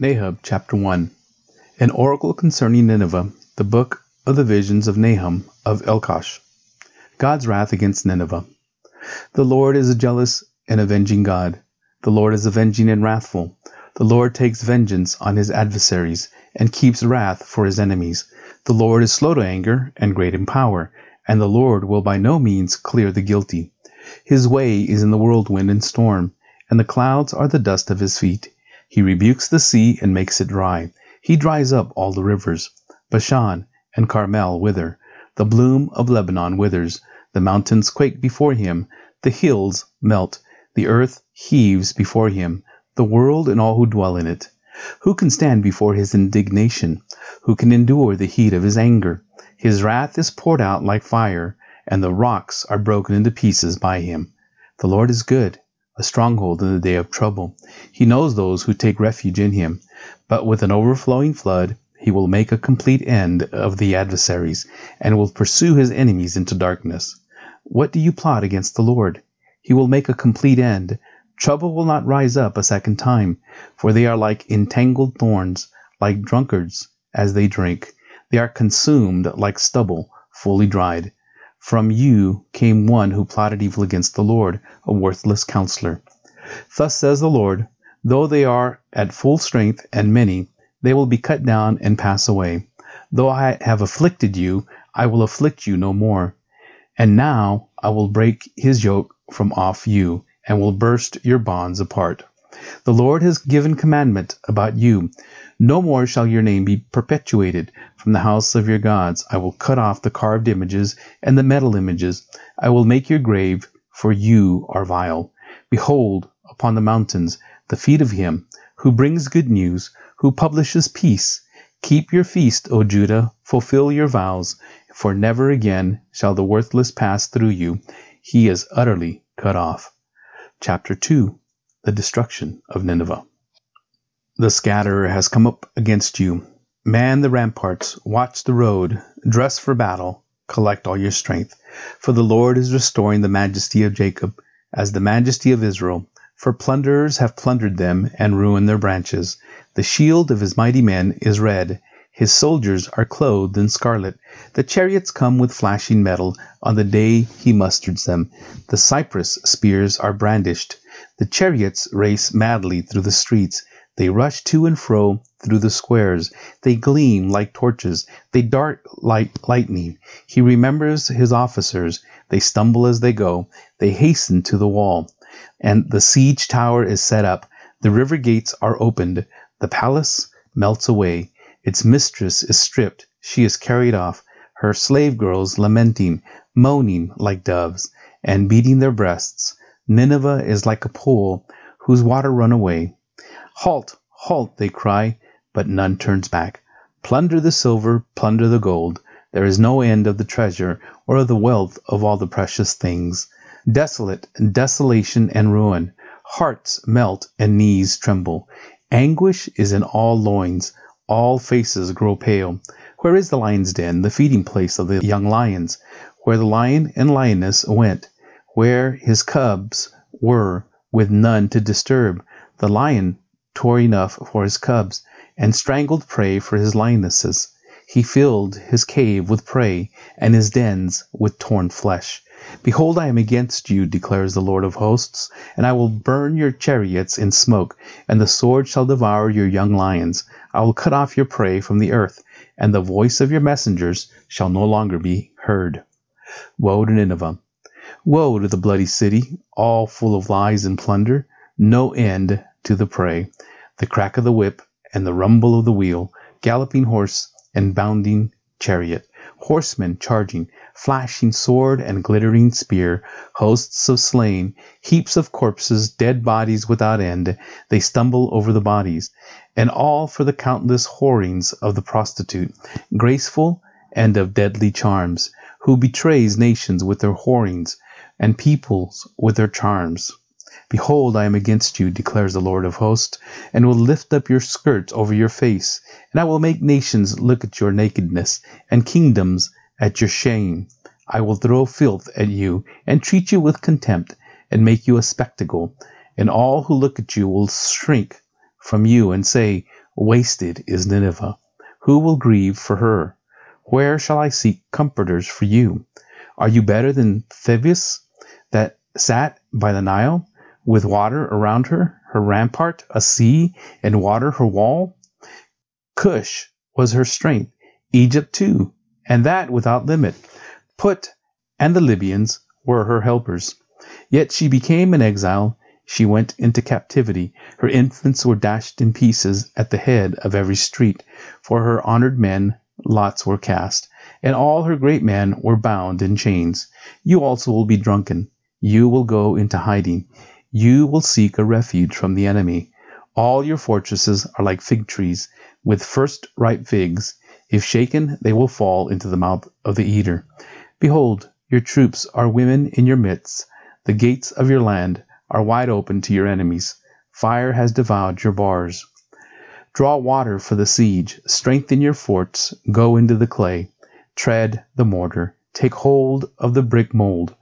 Nahum chapter 1 An oracle concerning Nineveh, the book of the visions of Nahum of Elkosh. God's wrath against Nineveh. The Lord is a jealous and avenging God. The Lord is avenging and wrathful. The Lord takes vengeance on his adversaries and keeps wrath for his enemies. The Lord is slow to anger and great in power, and the Lord will by no means clear the guilty. His way is in the whirlwind and storm, and the clouds are the dust of his feet. He rebukes the sea and makes it dry. He dries up all the rivers. Bashan and Carmel wither. The bloom of Lebanon withers. The mountains quake before him. The hills melt. The earth heaves before him. The world and all who dwell in it. Who can stand before his indignation? Who can endure the heat of his anger? His wrath is poured out like fire, and the rocks are broken into pieces by him. The Lord is good a stronghold in the day of trouble. He knows those who take refuge in him. But with an overflowing flood, he will make a complete end of the adversaries, and will pursue his enemies into darkness. What do you plot against the Lord? He will make a complete end. Trouble will not rise up a second time, for they are like entangled thorns, like drunkards as they drink. They are consumed like stubble, fully dried. From you came one who plotted evil against the Lord, a worthless counselor. Thus says the Lord, though they are at full strength and many, they will be cut down and pass away. Though I have afflicted you, I will afflict you no more. And now I will break his yoke from off you, and will burst your bonds apart. The Lord has given commandment about you. No more shall your name be perpetuated from the house of your gods. I will cut off the carved images and the metal images. I will make your grave, for you are vile. Behold, upon the mountains, the feet of him who brings good news, who publishes peace. Keep your feast, O Judah, fulfill your vows, for never again shall the worthless pass through you. He is utterly cut off. Chapter 2 The Destruction of Nineveh. The scatterer has come up against you. Man the ramparts, watch the road, dress for battle, collect all your strength. For the Lord is restoring the majesty of Jacob as the majesty of Israel. For plunderers have plundered them and ruined their branches. The shield of his mighty men is red. His soldiers are clothed in scarlet. The chariots come with flashing metal on the day he musters them. The cypress spears are brandished. The chariots race madly through the streets. They rush to and fro through the squares. They gleam like torches. They dart like lightning. He remembers his officers. They stumble as they go. They hasten to the wall. And the siege tower is set up. The river gates are opened. The palace melts away. Its mistress is stripped. She is carried off. Her slave girls lamenting, moaning like doves, and beating their breasts. Nineveh is like a pool whose water run away. Halt! halt! they cry, but none turns back. Plunder the silver, plunder the gold. There is no end of the treasure or of the wealth of all the precious things. Desolate, desolation and ruin. Hearts melt and knees tremble. Anguish is in all loins. All faces grow pale. Where is the lion's den, the feeding place of the young lions? Where the lion and lioness went, where his cubs were, with none to disturb. The lion tore enough for his cubs, and strangled prey for his lionesses. He filled his cave with prey, and his dens with torn flesh. Behold, I am against you, declares the Lord of hosts, and I will burn your chariots in smoke, and the sword shall devour your young lions. I will cut off your prey from the earth, and the voice of your messengers shall no longer be heard. Woe to Nineveh! Woe to the bloody city, all full of lies and plunder, no end to the prey the crack of the whip and the rumble of the wheel, galloping horse and bounding chariot, horsemen charging, flashing sword and glittering spear, hosts of slain, heaps of corpses, dead bodies without end, they stumble over the bodies, and all for the countless whorings of the prostitute, graceful and of deadly charms, who betrays nations with her whorings, and peoples with her charms. Behold, I am against you, declares the Lord of hosts, and will lift up your skirts over your face, and I will make nations look at your nakedness, and kingdoms at your shame. I will throw filth at you, and treat you with contempt, and make you a spectacle, and all who look at you will shrink from you and say, Wasted is Nineveh. Who will grieve for her? Where shall I seek comforters for you? Are you better than Thebes, that sat by the Nile, with water around her, her rampart a sea, and water her wall? Cush was her strength, Egypt too, and that without limit. Put and the Libyans were her helpers. Yet she became an exile, she went into captivity. Her infants were dashed in pieces at the head of every street. For her honored men lots were cast, and all her great men were bound in chains. You also will be drunken. You will go into hiding. You will seek a refuge from the enemy. All your fortresses are like fig trees, with first ripe figs. If shaken, they will fall into the mouth of the eater. Behold, your troops are women in your midst. The gates of your land are wide open to your enemies. Fire has devoured your bars. Draw water for the siege. Strengthen your forts. Go into the clay. Tread the mortar. Take hold of the brick mold.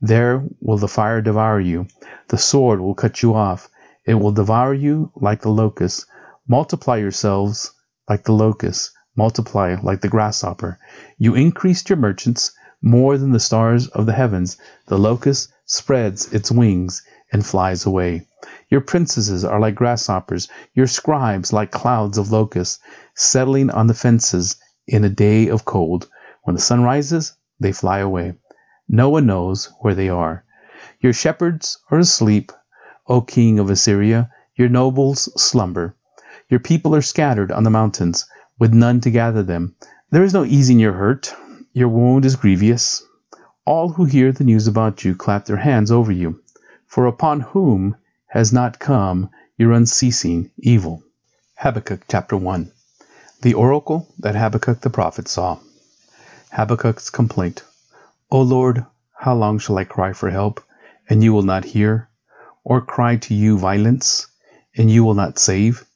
There will the fire devour you. The sword will cut you off. It will devour you like the locust. Multiply yourselves like the locust. Multiply like the grasshopper. You increased your merchants more than the stars of the heavens. The locust spreads its wings and flies away. Your princesses are like grasshoppers, your scribes like clouds of locusts, settling on the fences in a day of cold. When the sun rises, they fly away. No one knows where they are. Your shepherds are asleep, O king of Assyria. Your nobles slumber. Your people are scattered on the mountains, with none to gather them. There is no easing your hurt. Your wound is grievous. All who hear the news about you clap their hands over you. For upon whom has not come your unceasing evil. Habakkuk chapter 1 The oracle that Habakkuk the prophet saw. Habakkuk's complaint. O Lord, how long shall I cry for help, and you will not hear? Or cry to you violence, and you will not save?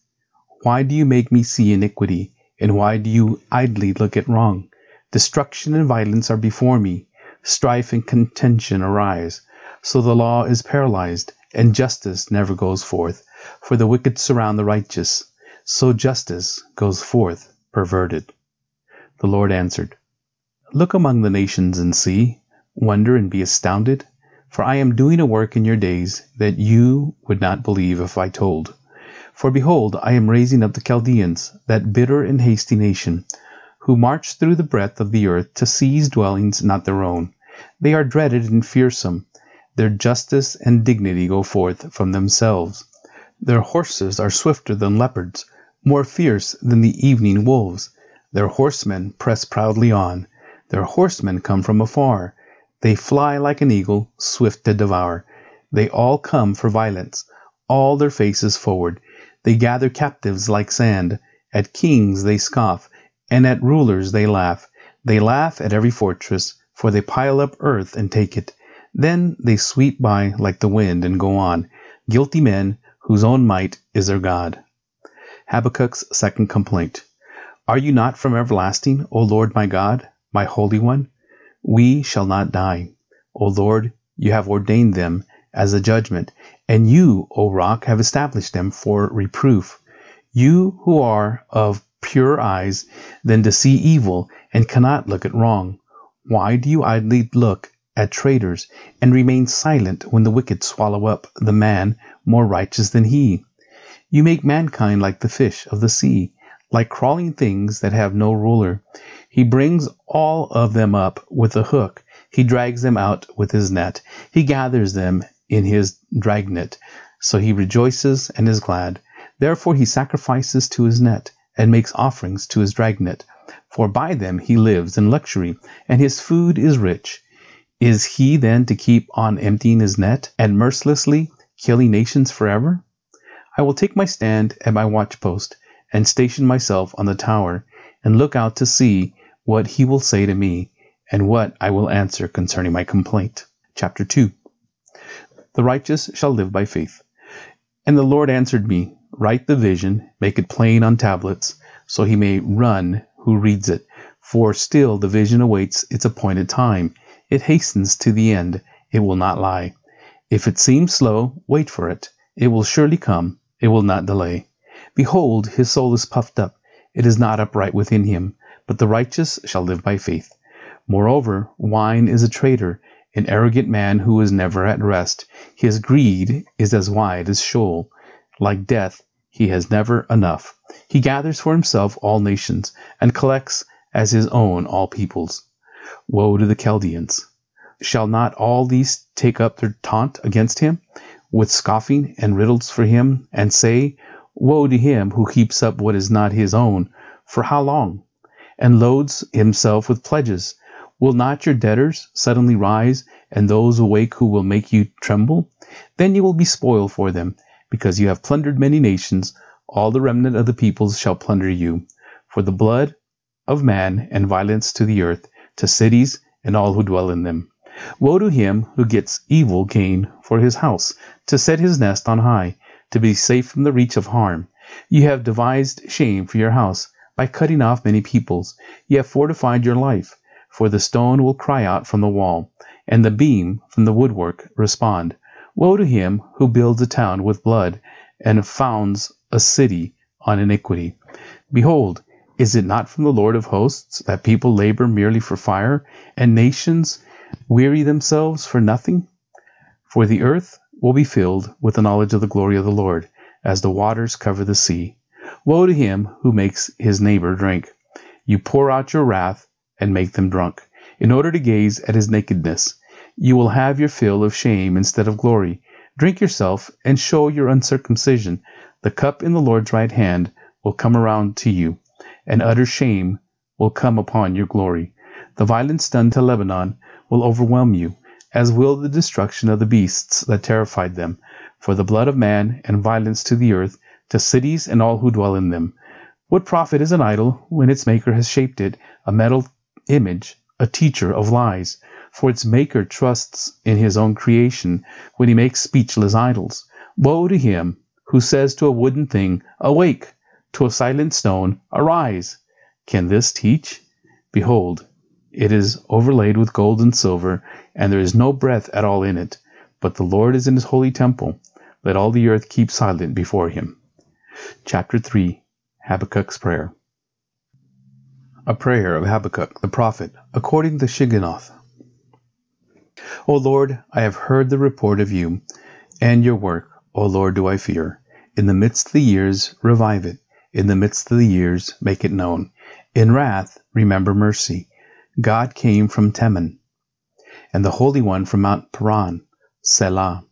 Why do you make me see iniquity, and why do you idly look at wrong? Destruction and violence are before me, strife and contention arise. So the law is paralyzed, and justice never goes forth, for the wicked surround the righteous. So justice goes forth perverted. The Lord answered, Look among the nations and see, wonder and be astounded, for I am doing a work in your days that you would not believe if I told. For behold, I am raising up the Chaldeans, that bitter and hasty nation, who march through the breadth of the earth to seize dwellings not their own. They are dreaded and fearsome their justice and dignity go forth from themselves. Their horses are swifter than leopards, more fierce than the evening wolves. Their horsemen press proudly on. Their horsemen come from afar. They fly like an eagle, swift to devour. They all come for violence, all their faces forward. They gather captives like sand. At kings they scoff, and at rulers they laugh. They laugh at every fortress, for they pile up earth and take it. Then they sweep by like the wind and go on, guilty men whose own might is their God. Habakkuk's second complaint. Are you not from everlasting, O Lord my God, my Holy One? We shall not die. O Lord, you have ordained them as a judgment, and you, O Rock, have established them for reproof. You who are of pure eyes, then to see evil and cannot look at wrong. Why do you idly look at traitors, and remain silent when the wicked swallow up the man more righteous than he. You make mankind like the fish of the sea, like crawling things that have no ruler. He brings all of them up with a hook. He drags them out with his net. He gathers them in his dragnet. So he rejoices and is glad. Therefore he sacrifices to his net, and makes offerings to his dragnet. For by them he lives in luxury, and his food is rich. Is he then to keep on emptying his net and mercilessly killing nations forever? I will take my stand at my watchpost and station myself on the tower and look out to see what he will say to me and what I will answer concerning my complaint. Chapter 2 The righteous shall live by faith. And the Lord answered me, Write the vision, make it plain on tablets, so he may run who reads it. For still the vision awaits its appointed time. It hastens to the end, it will not lie. If it seems slow, wait for it. It will surely come, it will not delay. Behold, his soul is puffed up, it is not upright within him, but the righteous shall live by faith. Moreover, wine is a traitor, an arrogant man who is never at rest. His greed is as wide as Sheol. Like death, he has never enough. He gathers for himself all nations, and collects as his own all peoples. Woe to the Chaldeans! Shall not all these take up their taunt against him, with scoffing and riddles for him, and say, Woe to him who heaps up what is not his own, for how long? And loads himself with pledges. Will not your debtors suddenly rise, and those awake who will make you tremble? Then you will be spoiled for them, because you have plundered many nations. All the remnant of the peoples shall plunder you. For the blood of man and violence to the earth, to cities and all who dwell in them. Woe to him who gets evil gain for his house, to set his nest on high, to be safe from the reach of harm. You have devised shame for your house by cutting off many peoples. You have fortified your life, for the stone will cry out from the wall, and the beam from the woodwork respond. Woe to him who builds a town with blood, and founds a city on iniquity. Behold, is it not from the Lord of hosts that people labor merely for fire, and nations weary themselves for nothing? For the earth will be filled with the knowledge of the glory of the Lord, as the waters cover the sea. Woe to him who makes his neighbor drink. You pour out your wrath and make them drunk, in order to gaze at his nakedness. You will have your fill of shame instead of glory. Drink yourself and show your uncircumcision. The cup in the Lord's right hand will come around to you, and utter shame will come upon your glory. The violence done to Lebanon will overwhelm you as will the destruction of the beasts that terrified them, for the blood of man and violence to the earth, to cities and all who dwell in them. What profit is an idol when its maker has shaped it, a metal image, a teacher of lies? For its maker trusts in his own creation when he makes speechless idols. Woe to him who says to a wooden thing, Awake! to a silent stone, Arise! Can this teach? Behold, it is overlaid with gold and silver, and there is no breath at all in it. But the Lord is in his holy temple. Let all the earth keep silent before him. Chapter 3 Habakkuk's Prayer A prayer of Habakkuk the prophet, according to Shigionoth. O Lord, I have heard the report of you, and your work, O Lord, do I fear. In the midst of the years, revive it. In the midst of the years, make it known. In wrath, remember mercy. God came from Teman, and the Holy One from Mount Paran, Selah.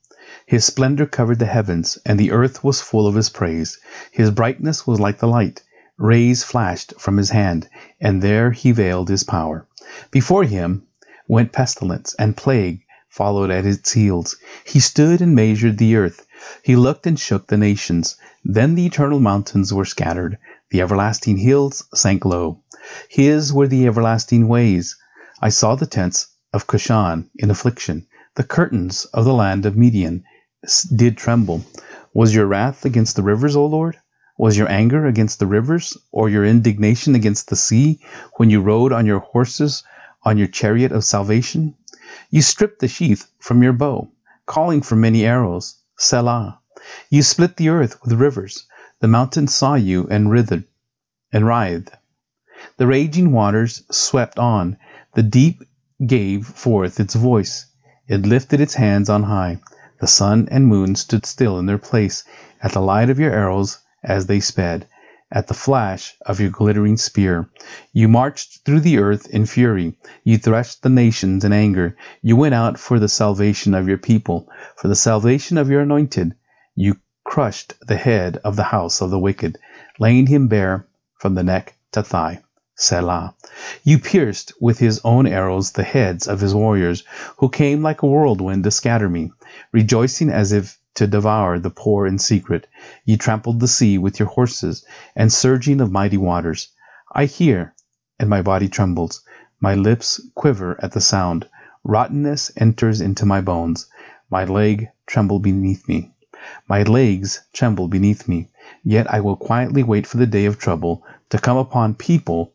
His splendor covered the heavens, and the earth was full of his praise. His brightness was like the light. Rays flashed from his hand, and there he veiled his power. Before him went pestilence, and plague followed at its heels. He stood and measured the earth. He looked and shook the nations. Then the eternal mountains were scattered. The everlasting hills sank low. His were the everlasting ways. I saw the tents of Cushan in affliction. The curtains of the land of Midian did tremble. Was your wrath against the rivers, O Lord? Was your anger against the rivers, or your indignation against the sea, when you rode on your horses on your chariot of salvation? You stripped the sheath from your bow, calling for many arrows. Selah. You split the earth with rivers. The mountains saw you and writhed and writhed. The raging waters swept on. The deep gave forth its voice. It lifted its hands on high. The sun and moon stood still in their place at the light of your arrows as they sped, at the flash of your glittering spear. You marched through the earth in fury. You threshed the nations in anger. You went out for the salvation of your people, for the salvation of your anointed. You crushed the head of the house of the wicked, laying him bare from the neck to thigh. Selah. You pierced with his own arrows the heads of his warriors, who came like a whirlwind to scatter me, rejoicing as if to devour the poor in secret. Ye trampled the sea with your horses, and surging of mighty waters. I hear, and my body trembles. My lips quiver at the sound. Rottenness enters into my bones. My leg tremble beneath me. My legs tremble beneath me. Yet I will quietly wait for the day of trouble to come upon people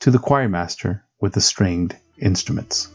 To the choirmaster with the stringed instruments.